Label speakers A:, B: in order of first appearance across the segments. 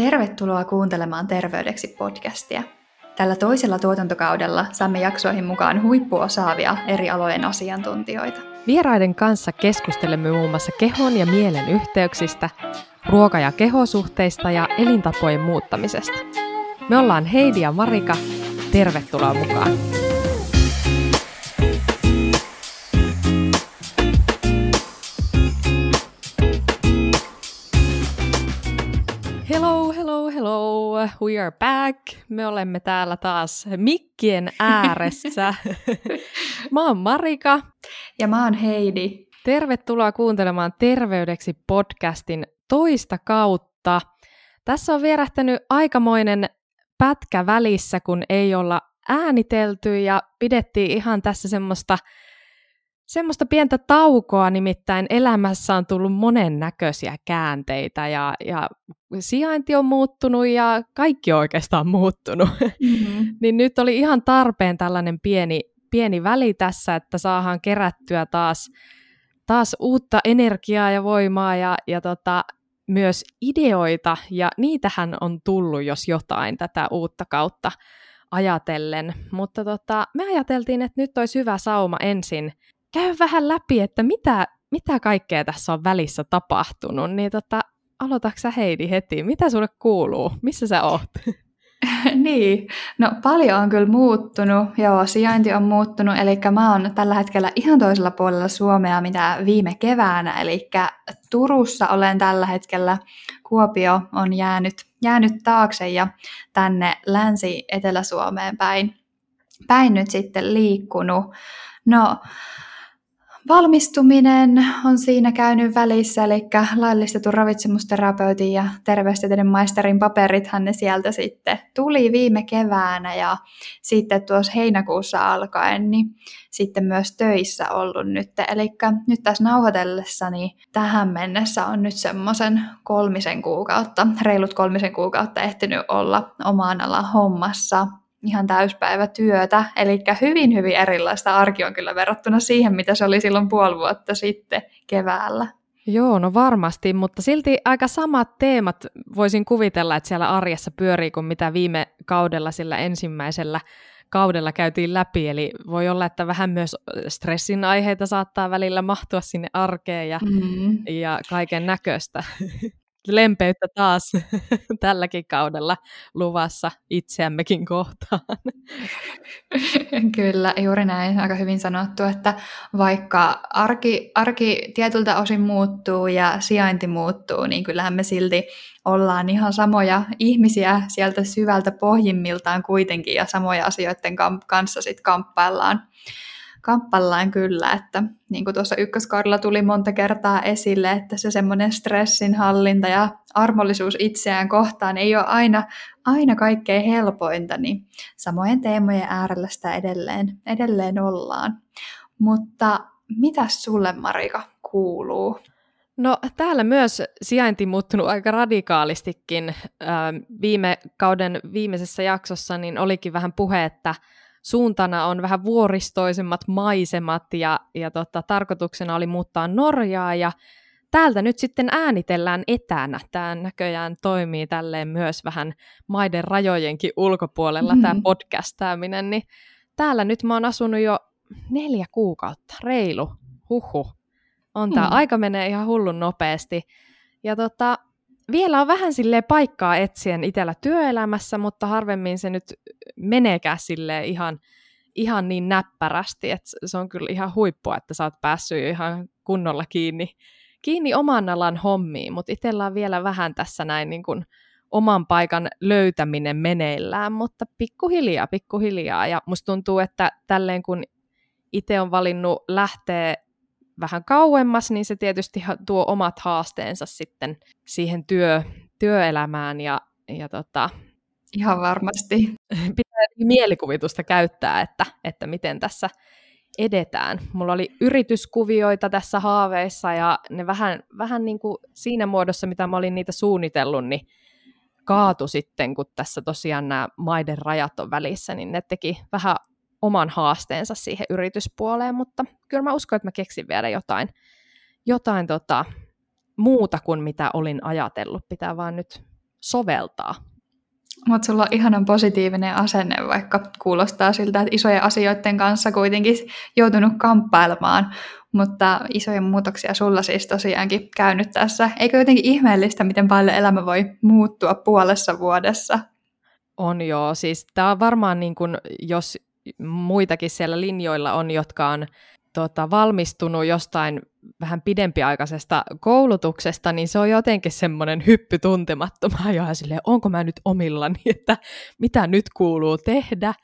A: Tervetuloa kuuntelemaan Terveydeksi podcastia. Tällä toisella tuotantokaudella saamme jaksoihin mukaan huippuosaavia eri alojen asiantuntijoita.
B: Vieraiden kanssa keskustelemme muun muassa kehon ja mielen yhteyksistä, ruoka- ja kehosuhteista ja elintapojen muuttamisesta. Me ollaan Heidi ja Marika. Tervetuloa mukaan! We are back. Me olemme täällä taas mikkien ääressä. Mä oon Marika.
A: Ja mä oon Heidi.
B: Tervetuloa kuuntelemaan Terveydeksi podcastin toista kautta. Tässä on vierähtänyt aikamoinen pätkä välissä, kun ei olla äänitelty ja pidettiin ihan tässä semmoista, semmoista pientä taukoa, nimittäin elämässä on tullut monennäköisiä käänteitä ja, ja sijainti on muuttunut ja kaikki on oikeastaan muuttunut. Mm-hmm. niin nyt oli ihan tarpeen tällainen pieni, pieni väli tässä, että saadaan kerättyä taas, taas uutta energiaa ja voimaa ja, ja tota, myös ideoita, ja niitähän on tullut, jos jotain, tätä uutta kautta ajatellen. Mutta tota, me ajateltiin, että nyt olisi hyvä sauma ensin käy vähän läpi, että mitä, mitä kaikkea tässä on välissä tapahtunut. Niin tota, aloitatko Heidi heti? Mitä sulle kuuluu? Missä sä oot?
A: niin, no paljon on kyllä muuttunut, joo, sijainti on muuttunut, eli mä oon tällä hetkellä ihan toisella puolella Suomea, mitä viime keväänä, eli Turussa olen tällä hetkellä, Kuopio on jäänyt, jäänyt taakse ja tänne Länsi-Etelä-Suomeen päin, päin nyt sitten liikkunut. No, Valmistuminen on siinä käynyt välissä, eli laillistetun ravitsemusterapeutin ja terveystieteiden maisterin paperithan ne sieltä sitten tuli viime keväänä ja sitten tuossa heinäkuussa alkaen, niin sitten myös töissä ollut nyt. Eli nyt tässä nauhoitellessani tähän mennessä on nyt semmoisen kolmisen kuukautta, reilut kolmisen kuukautta ehtinyt olla omaan alan hommassa ihan täyspäivätyötä, eli hyvin hyvin erilaista arki on kyllä verrattuna siihen, mitä se oli silloin puoli vuotta sitten keväällä.
B: Joo, no varmasti, mutta silti aika samat teemat voisin kuvitella, että siellä arjessa pyörii kuin mitä viime kaudella sillä ensimmäisellä kaudella käytiin läpi, eli voi olla, että vähän myös stressin aiheita saattaa välillä mahtua sinne arkeen ja, mm. ja kaiken näköistä lempeyttä taas tälläkin kaudella luvassa itseämmekin kohtaan.
A: Kyllä, juuri näin. Aika hyvin sanottu, että vaikka arki, arki tietyltä osin muuttuu ja sijainti muuttuu, niin kyllähän me silti ollaan ihan samoja ihmisiä sieltä syvältä pohjimmiltaan kuitenkin ja samoja asioiden kanssa sitten kamppaillaan kamppaillaan kyllä, että niin kuin tuossa ykköskaudella tuli monta kertaa esille, että se semmoinen stressinhallinta ja armollisuus itseään kohtaan ei ole aina, aina kaikkein helpointa, niin samojen teemojen äärellä sitä edelleen, edelleen ollaan. Mutta mitä sulle Marika kuuluu?
B: No täällä myös sijainti muuttunut aika radikaalistikin. Viime kauden viimeisessä jaksossa niin olikin vähän puhe, että suuntana on vähän vuoristoisemmat maisemat ja, ja tota, tarkoituksena oli muuttaa Norjaa ja täältä nyt sitten äänitellään etänä. Tämä näköjään toimii tälleen myös vähän maiden rajojenkin ulkopuolella mm-hmm. tämä podcastaaminen, niin täällä nyt mä oon asunut jo neljä kuukautta, reilu, huhu. On tämä, mm. aika menee ihan hullun nopeasti. Ja tota, vielä on vähän sille paikkaa etsien itsellä työelämässä, mutta harvemmin se nyt meneekään sille ihan, ihan niin näppärästi, että se on kyllä ihan huippua, että sä oot päässyt ihan kunnolla kiinni, kiinni oman alan hommiin, mutta itsellä on vielä vähän tässä näin niin kuin oman paikan löytäminen meneillään, mutta pikkuhiljaa, pikkuhiljaa. Ja musta tuntuu, että tälleen kun itse on valinnut lähteä vähän kauemmas, niin se tietysti tuo omat haasteensa sitten siihen työ, työelämään ja, ja tota,
A: Ihan varmasti.
B: Pitää mielikuvitusta käyttää, että, että miten tässä edetään. Mulla oli yrityskuvioita tässä haaveissa ja ne vähän, vähän niin kuin siinä muodossa, mitä mä olin niitä suunnitellut, niin kaatu sitten, kun tässä tosiaan nämä maiden rajat on välissä, niin ne teki vähän oman haasteensa siihen yrityspuoleen, mutta kyllä mä uskon, että mä keksin vielä jotain, jotain tota, muuta kuin mitä olin ajatellut. Pitää vaan nyt soveltaa.
A: Mutta sulla on ihanan positiivinen asenne, vaikka kuulostaa siltä, että isojen asioiden kanssa kuitenkin joutunut kamppailemaan. Mutta isoja muutoksia sulla siis tosiaankin käynyt tässä. Eikö jotenkin ihmeellistä, miten paljon elämä voi muuttua puolessa vuodessa?
B: On joo. Siis tämä on varmaan niin kuin, jos muitakin siellä linjoilla on, jotka on tota, valmistunut jostain vähän pidempiaikaisesta koulutuksesta, niin se on jotenkin semmoinen hyppy tuntemattomaan ja sille onko mä nyt omillani, että mitä nyt kuuluu tehdä.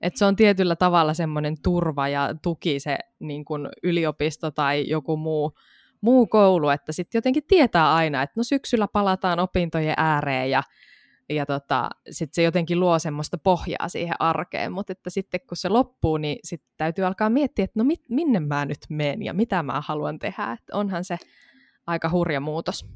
B: Että se on tietyllä tavalla semmoinen turva ja tuki se niin kuin yliopisto tai joku muu, muu koulu, että sitten jotenkin tietää aina, että no syksyllä palataan opintojen ääreen ja ja tota, sitten se jotenkin luo semmoista pohjaa siihen arkeen, mutta että sitten kun se loppuu, niin sitten täytyy alkaa miettiä, että no mit, minne mä nyt menen ja mitä mä haluan tehdä, että onhan se aika hurja muutos.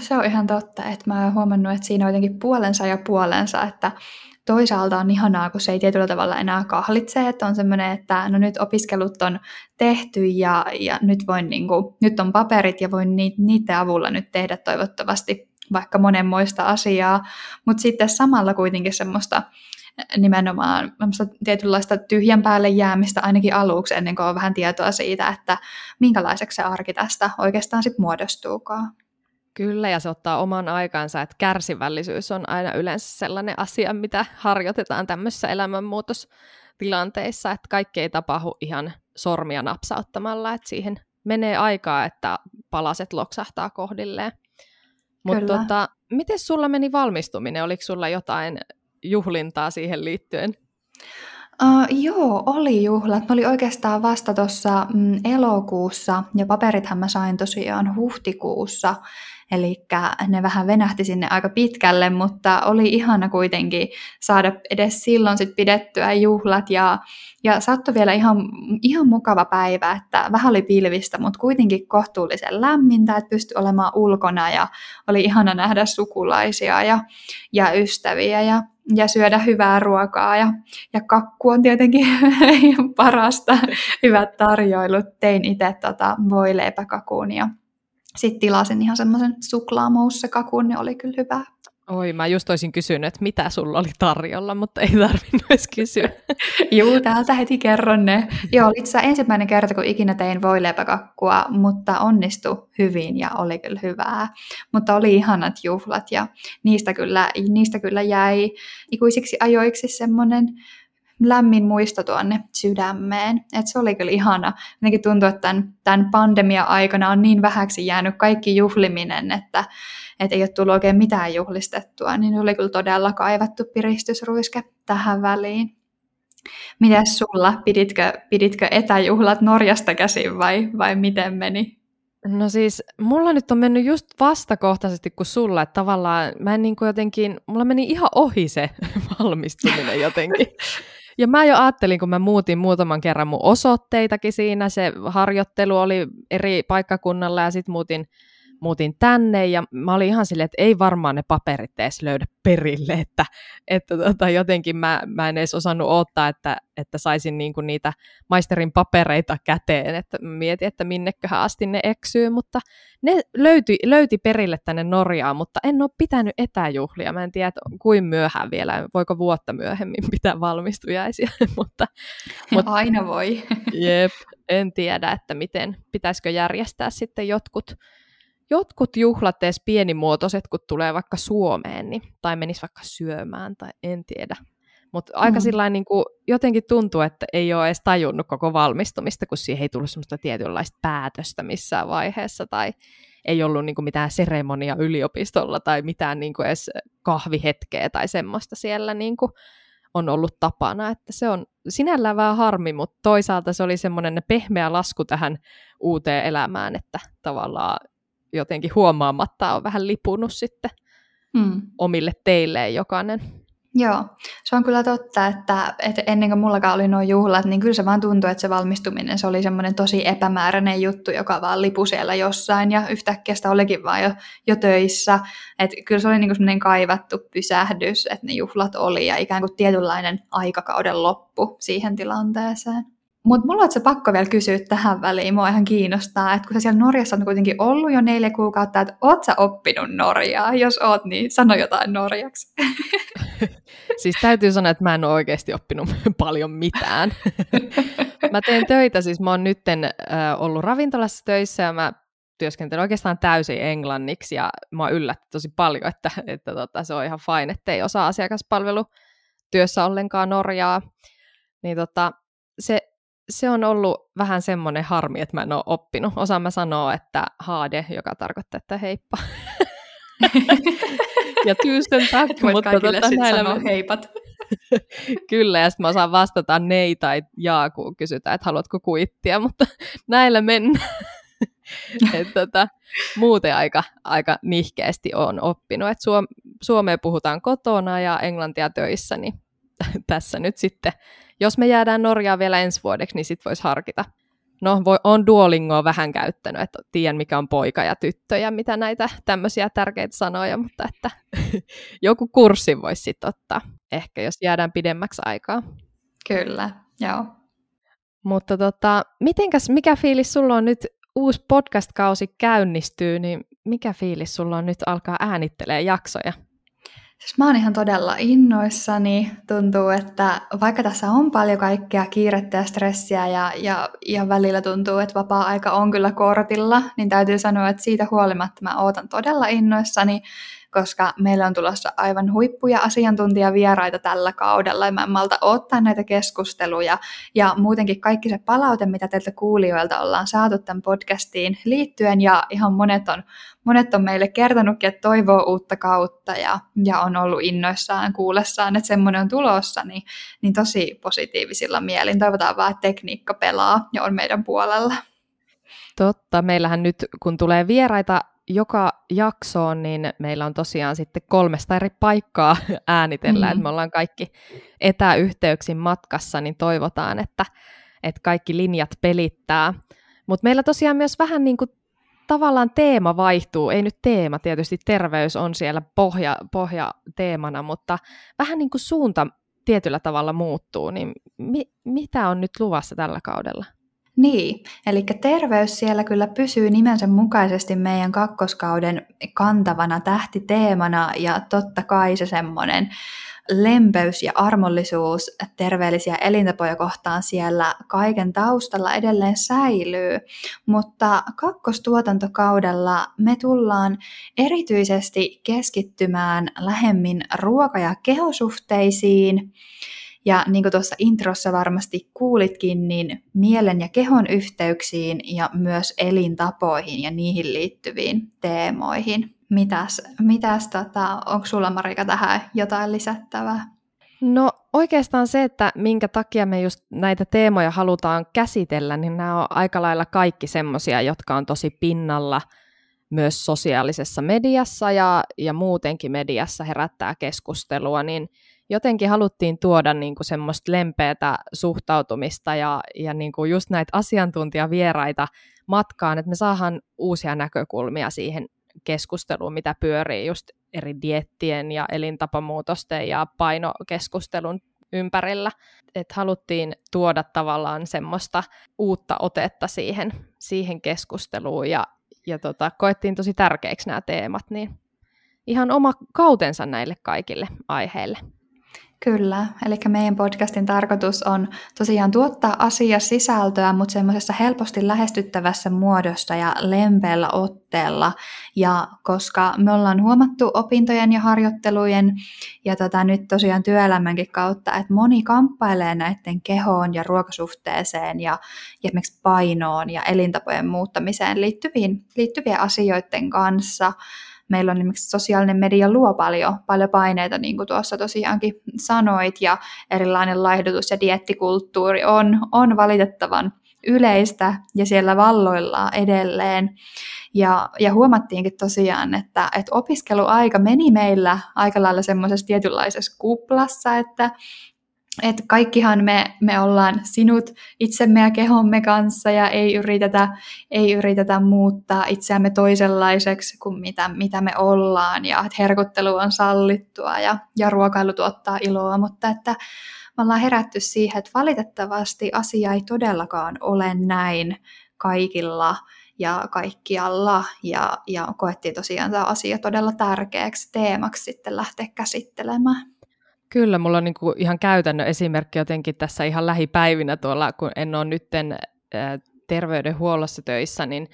A: Se on ihan totta, että mä oon huomannut, että siinä on jotenkin puolensa ja puolensa, että toisaalta on ihanaa, kun se ei tietyllä tavalla enää kahlitse, että on semmoinen, että no nyt opiskelut on tehty ja, ja nyt, voin, niin nyt on paperit ja voin niiden avulla nyt tehdä toivottavasti vaikka monenmoista asiaa, mutta sitten samalla kuitenkin semmoista nimenomaan tietynlaista tyhjän päälle jäämistä ainakin aluksi, ennen kuin on vähän tietoa siitä, että minkälaiseksi se arki tästä oikeastaan sitten muodostuukaan.
B: Kyllä, ja se ottaa oman aikansa, että kärsivällisyys on aina yleensä sellainen asia, mitä harjoitetaan tämmöisissä elämänmuutostilanteissa, että kaikki ei tapahdu ihan sormia napsauttamalla, että siihen menee aikaa, että palaset loksahtaa kohdilleen. Mutta tota, miten sulla meni valmistuminen? Oliko sulla jotain juhlintaa siihen liittyen?
A: Uh, joo, oli juhlat. Ne oli oikeastaan vasta tuossa mm, elokuussa ja paperithan mä sain tosiaan huhtikuussa. Eli ne vähän venähti sinne aika pitkälle, mutta oli ihana kuitenkin saada edes silloin sit pidettyä juhlat. Ja, ja saattoi vielä ihan, ihan mukava päivä, että vähän oli pilvistä, mutta kuitenkin kohtuullisen lämmintä, että pystyi olemaan ulkona ja oli ihana nähdä sukulaisia ja, ja ystäviä. Ja ja syödä hyvää ruokaa. Ja, ja kakku on tietenkin parasta. Hyvät tarjoilut. Tein itse tota voileipäkakuun ja sitten tilasin ihan semmoisen suklaamousse-kakun, niin oli kyllä hyvä.
B: Oi, mä just olisin kysynyt, että mitä sulla oli tarjolla, mutta ei tarvinnut edes kysyä.
A: Juu, täältä heti kerron ne. Joo, oli itse ensimmäinen kerta, kun ikinä tein voileipäkakkua, mutta onnistui hyvin ja oli kyllä hyvää. Mutta oli ihanat juhlat ja niistä kyllä, niistä kyllä jäi ikuisiksi ajoiksi semmoinen lämmin muisto tuonne sydämeen. Et se oli kyllä ihana. Jotenkin tuntuu, että tämän, tämän pandemia-aikana on niin vähäksi jäänyt kaikki juhliminen, että, että ei ole tullut oikein mitään juhlistettua, niin oli kyllä todella kaivattu piristysruiske tähän väliin. Mitäs sulla? Piditkö, piditkö etäjuhlat Norjasta käsin vai, vai miten meni?
B: No siis, mulla nyt on mennyt just vastakohtaisesti kuin sulla, että tavallaan mä en niin kuin jotenkin, mulla meni ihan ohi se valmistuminen jotenkin. Ja mä jo ajattelin, kun mä muutin muutaman kerran mun osoitteitakin siinä, se harjoittelu oli eri paikkakunnalla ja sitten muutin muutin tänne ja mä olin ihan silleen, että ei varmaan ne paperit edes löydä perille, että, että tota, jotenkin mä, mä en edes osannut odottaa, että, että saisin niinku niitä maisterin papereita käteen, että mietin, että minneköhän asti ne eksyy, mutta ne löyti, löyti perille tänne Norjaan, mutta en ole pitänyt etäjuhlia, mä en tiedä, kuin myöhään vielä, voiko vuotta myöhemmin pitää valmistujaisia, mutta,
A: mutta aina voi.
B: Jep, en tiedä, että miten, pitäisikö järjestää sitten jotkut jotkut juhlat edes pienimuotoiset, kun tulee vaikka Suomeen, niin, tai menis vaikka syömään, tai en tiedä. Mutta aika mm. sillain, niin kuin, jotenkin tuntuu, että ei ole edes tajunnut koko valmistumista, kun siihen ei tullut semmoista tietynlaista päätöstä missään vaiheessa, tai ei ollut niin kuin, mitään seremonia yliopistolla, tai mitään niin kuin, edes kahvihetkeä tai semmoista siellä niin kuin, on ollut tapana, että se on sinällään vähän harmi, mutta toisaalta se oli semmoinen pehmeä lasku tähän uuteen elämään, että tavallaan jotenkin huomaamatta on vähän lipunut sitten mm. omille teilleen jokainen.
A: Joo, se on kyllä totta, että, että ennen kuin mullakaan oli nuo juhlat, niin kyllä se vaan tuntui, että se valmistuminen se oli semmoinen tosi epämääräinen juttu, joka vaan lipu siellä jossain ja yhtäkkiä sitä olikin vaan jo, jo töissä. Että kyllä se oli niin semmoinen kaivattu pysähdys, että ne juhlat oli ja ikään kuin tietynlainen aikakauden loppu siihen tilanteeseen. Mutta mulla on se pakko vielä kysyä tähän väliin, mua ihan kiinnostaa, että kun sä siellä Norjassa on kuitenkin ollut jo neljä kuukautta, että oot sä oppinut Norjaa? Jos oot, niin sano jotain norjaksi.
B: siis täytyy sanoa, että mä en ole oikeasti oppinut paljon mitään. mä teen töitä, siis mä oon nytten äh, ollut ravintolassa töissä ja mä työskentelen oikeastaan täysin englanniksi ja mä yllätti tosi paljon, että, että tota, se on ihan fine, ettei osaa asiakaspalvelu työssä ollenkaan Norjaa. Niin tota, se, se on ollut vähän semmoinen harmi, että mä en ole oppinut. Osaan mä sanoa, että haade, joka tarkoittaa, että heippa. ja tyystön tack,
A: mutta tota, näillä me... heipat.
B: Kyllä, ja sitten mä osaan vastata nei tai jaa, kun kysytään, että haluatko kuittia, mutta näillä mennään. Et tota, muuten aika, aika nihkeästi on oppinut. Et suom, Suomea puhutaan kotona ja englantia töissä, niin tässä nyt sitten, jos me jäädään Norjaan vielä ensi vuodeksi, niin sitten voisi harkita. No, voi, on Duolingoa vähän käyttänyt, että tiedän mikä on poika ja tyttö ja mitä näitä tämmöisiä tärkeitä sanoja, mutta että joku kurssi voisi sitten ottaa, ehkä jos jäädään pidemmäksi aikaa.
A: Kyllä, joo.
B: Mutta tota, mitenkäs, mikä fiilis sulla on nyt uusi podcast-kausi käynnistyy, niin mikä fiilis sulla on nyt alkaa äänittelee jaksoja?
A: Siis mä oon ihan todella innoissani. Tuntuu, että vaikka tässä on paljon kaikkea kiirettä ja stressiä ja, ja, ja välillä tuntuu, että vapaa-aika on kyllä kortilla, niin täytyy sanoa, että siitä huolimatta mä ootan todella innoissani koska meillä on tulossa aivan huippuja asiantuntijavieraita tällä kaudella ja mä en malta ottaa näitä keskusteluja ja muutenkin kaikki se palaute, mitä teiltä kuulijoilta ollaan saatu tämän podcastiin liittyen ja ihan monet on, monet on meille kertonutkin, että toivoo uutta kautta ja, ja on ollut innoissaan kuullessaan, että semmoinen on tulossa, niin, niin tosi positiivisilla mielin. Toivotaan vaan, että tekniikka pelaa ja on meidän puolella.
B: Totta. Meillähän nyt, kun tulee vieraita joka jaksoon, niin meillä on tosiaan sitten kolmesta eri paikkaa äänitellä, mm-hmm. että me ollaan kaikki etäyhteyksin matkassa, niin toivotaan, että, että kaikki linjat pelittää. Mutta meillä tosiaan myös vähän niin kuin tavallaan teema vaihtuu, ei nyt teema, tietysti terveys on siellä pohja, pohja teemana, mutta vähän niin kuin suunta tietyllä tavalla muuttuu, niin mi, mitä on nyt luvassa tällä kaudella?
A: Niin, eli terveys siellä kyllä pysyy nimensä mukaisesti meidän kakkoskauden kantavana tähtiteemana ja totta kai se semmoinen lempeys ja armollisuus terveellisiä elintapoja kohtaan siellä kaiken taustalla edelleen säilyy, mutta kakkostuotantokaudella me tullaan erityisesti keskittymään lähemmin ruoka- ja kehosuhteisiin, ja niin kuin tuossa introssa varmasti kuulitkin, niin mielen ja kehon yhteyksiin ja myös elintapoihin ja niihin liittyviin teemoihin. Mitäs, mitäs tota, onko sulla Marika tähän jotain lisättävää?
B: No oikeastaan se, että minkä takia me just näitä teemoja halutaan käsitellä, niin nämä on aika lailla kaikki semmoisia, jotka on tosi pinnalla myös sosiaalisessa mediassa ja, ja muutenkin mediassa herättää keskustelua, niin jotenkin haluttiin tuoda niin kuin semmoista lempeätä suhtautumista ja, ja niin kuin just näitä asiantuntijavieraita matkaan, että me saadaan uusia näkökulmia siihen keskusteluun, mitä pyörii just eri diettien ja elintapamuutosten ja painokeskustelun ympärillä. Että haluttiin tuoda tavallaan semmoista uutta otetta siihen, siihen keskusteluun ja, ja tota, koettiin tosi tärkeiksi nämä teemat, niin ihan oma kautensa näille kaikille aiheille.
A: Kyllä, eli meidän podcastin tarkoitus on tosiaan tuottaa asiasisältöä, mutta semmoisessa helposti lähestyttävässä muodossa ja lempeällä otteella. Ja koska me ollaan huomattu opintojen ja harjoittelujen ja tota, nyt tosiaan työelämänkin kautta, että moni kamppailee näiden kehoon ja ruokasuhteeseen ja, esimerkiksi painoon ja elintapojen muuttamiseen liittyviin, liittyvien asioiden kanssa, meillä on esimerkiksi sosiaalinen media luo paljon, paljon paineita, niin kuin tuossa tosiaankin sanoit, ja erilainen laihdutus- ja diettikulttuuri on, on valitettavan yleistä ja siellä valloillaan edelleen. Ja, ja huomattiinkin tosiaan, että, että opiskeluaika meni meillä aika lailla semmoisessa tietynlaisessa kuplassa, että että kaikkihan me, me ollaan sinut itsemme ja kehomme kanssa ja ei yritetä, ei yritetä muuttaa itseämme toisenlaiseksi kuin mitä, mitä me ollaan. Ja että herkuttelu on sallittua ja, ja ruokailu tuottaa iloa, mutta että me ollaan herätty siihen, että valitettavasti asia ei todellakaan ole näin kaikilla ja kaikkialla. Ja, ja koettiin tosiaan tämä asia todella tärkeäksi teemaksi sitten lähteä käsittelemään.
B: Kyllä, mulla on niin kuin ihan käytännön esimerkki jotenkin tässä ihan lähipäivinä tuolla, kun en ole nytten terveydenhuollossa töissä, niin,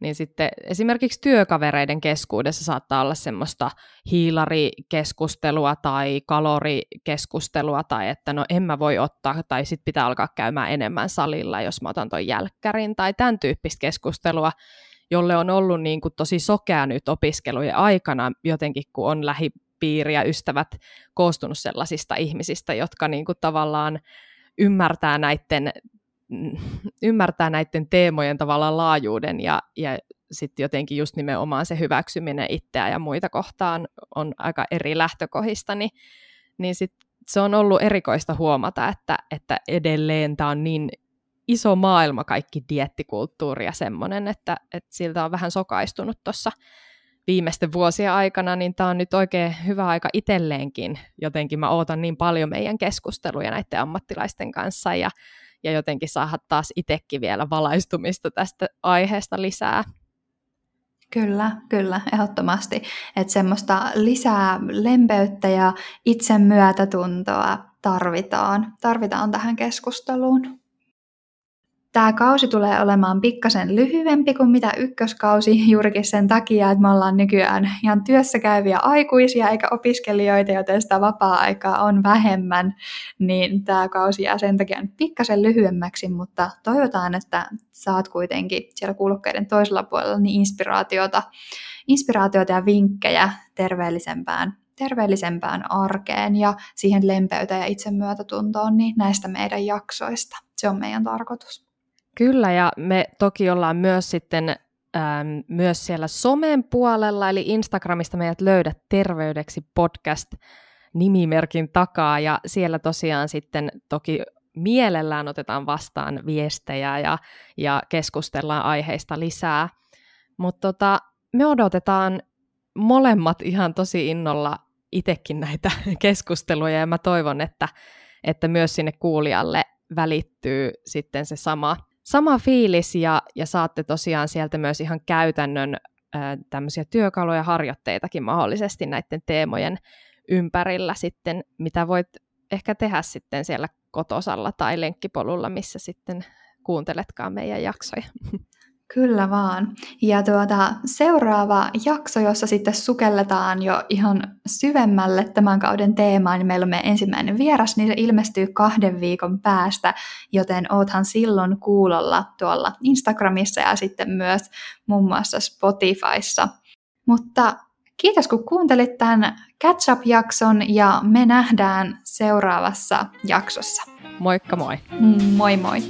B: niin sitten esimerkiksi työkavereiden keskuudessa saattaa olla semmoista hiilarikeskustelua tai kalorikeskustelua tai että no en mä voi ottaa tai sitten pitää alkaa käymään enemmän salilla, jos mä otan ton jälkkärin tai tämän tyyppistä keskustelua, jolle on ollut niin kuin tosi sokea nyt opiskelujen aikana jotenkin, kun on lähi piiri ja ystävät koostunut sellaisista ihmisistä, jotka niin kuin tavallaan ymmärtää näiden, ymmärtää näiden teemojen tavallaan laajuuden ja, ja sitten jotenkin just nimenomaan se hyväksyminen itseä ja muita kohtaan on aika eri lähtökohista, niin, niin sit se on ollut erikoista huomata, että, että edelleen tämä on niin iso maailma kaikki diettikulttuuri ja semmoinen, että, että siltä on vähän sokaistunut tuossa viimeisten vuosien aikana, niin tämä on nyt oikein hyvä aika itselleenkin. Jotenkin mä ootan niin paljon meidän keskusteluja näiden ammattilaisten kanssa ja, ja jotenkin saada taas itsekin vielä valaistumista tästä aiheesta lisää.
A: Kyllä, kyllä, ehdottomasti. Että semmoista lisää lempeyttä ja itsemyötätuntoa tarvitaan, tarvitaan tähän keskusteluun. Tämä kausi tulee olemaan pikkasen lyhyempi kuin mitä ykköskausi juurikin sen takia, että me ollaan nykyään ihan työssä käyviä aikuisia eikä opiskelijoita, joten sitä vapaa-aikaa on vähemmän, niin tämä kausi jää sen takia pikkasen lyhyemmäksi, mutta toivotaan, että saat kuitenkin siellä kuulokkeiden toisella puolella niin inspiraatiota, inspiraatiota ja vinkkejä terveellisempään terveellisempään arkeen ja siihen lempeyteen ja itsemyötätuntoon niin näistä meidän jaksoista. Se on meidän tarkoitus.
B: Kyllä, ja me toki ollaan myös sitten ähm, myös siellä somen puolella, eli Instagramista meidät löydät terveydeksi podcast nimimerkin takaa, ja siellä tosiaan sitten toki mielellään otetaan vastaan viestejä ja, ja keskustellaan aiheista lisää. Mutta tota, me odotetaan molemmat ihan tosi innolla itsekin näitä keskusteluja, ja mä toivon, että, että myös sinne kuulijalle välittyy sitten se sama sama fiilis ja, ja saatte tosiaan sieltä myös ihan käytännön ää, tämmöisiä työkaluja, harjoitteitakin mahdollisesti näiden teemojen ympärillä sitten, mitä voit ehkä tehdä sitten siellä kotosalla tai lenkkipolulla, missä sitten kuunteletkaan meidän jaksoja.
A: Kyllä vaan. Ja tuota, seuraava jakso, jossa sitten sukelletaan jo ihan syvemmälle tämän kauden teemaan, niin meillä on meidän ensimmäinen vieras, niin se ilmestyy kahden viikon päästä, joten oothan silloin kuulolla tuolla Instagramissa ja sitten myös muun muassa Spotifyssa. Mutta kiitos kun kuuntelit tämän Catch-up-jakson ja me nähdään seuraavassa jaksossa.
B: Moikka moi!
A: Moi moi!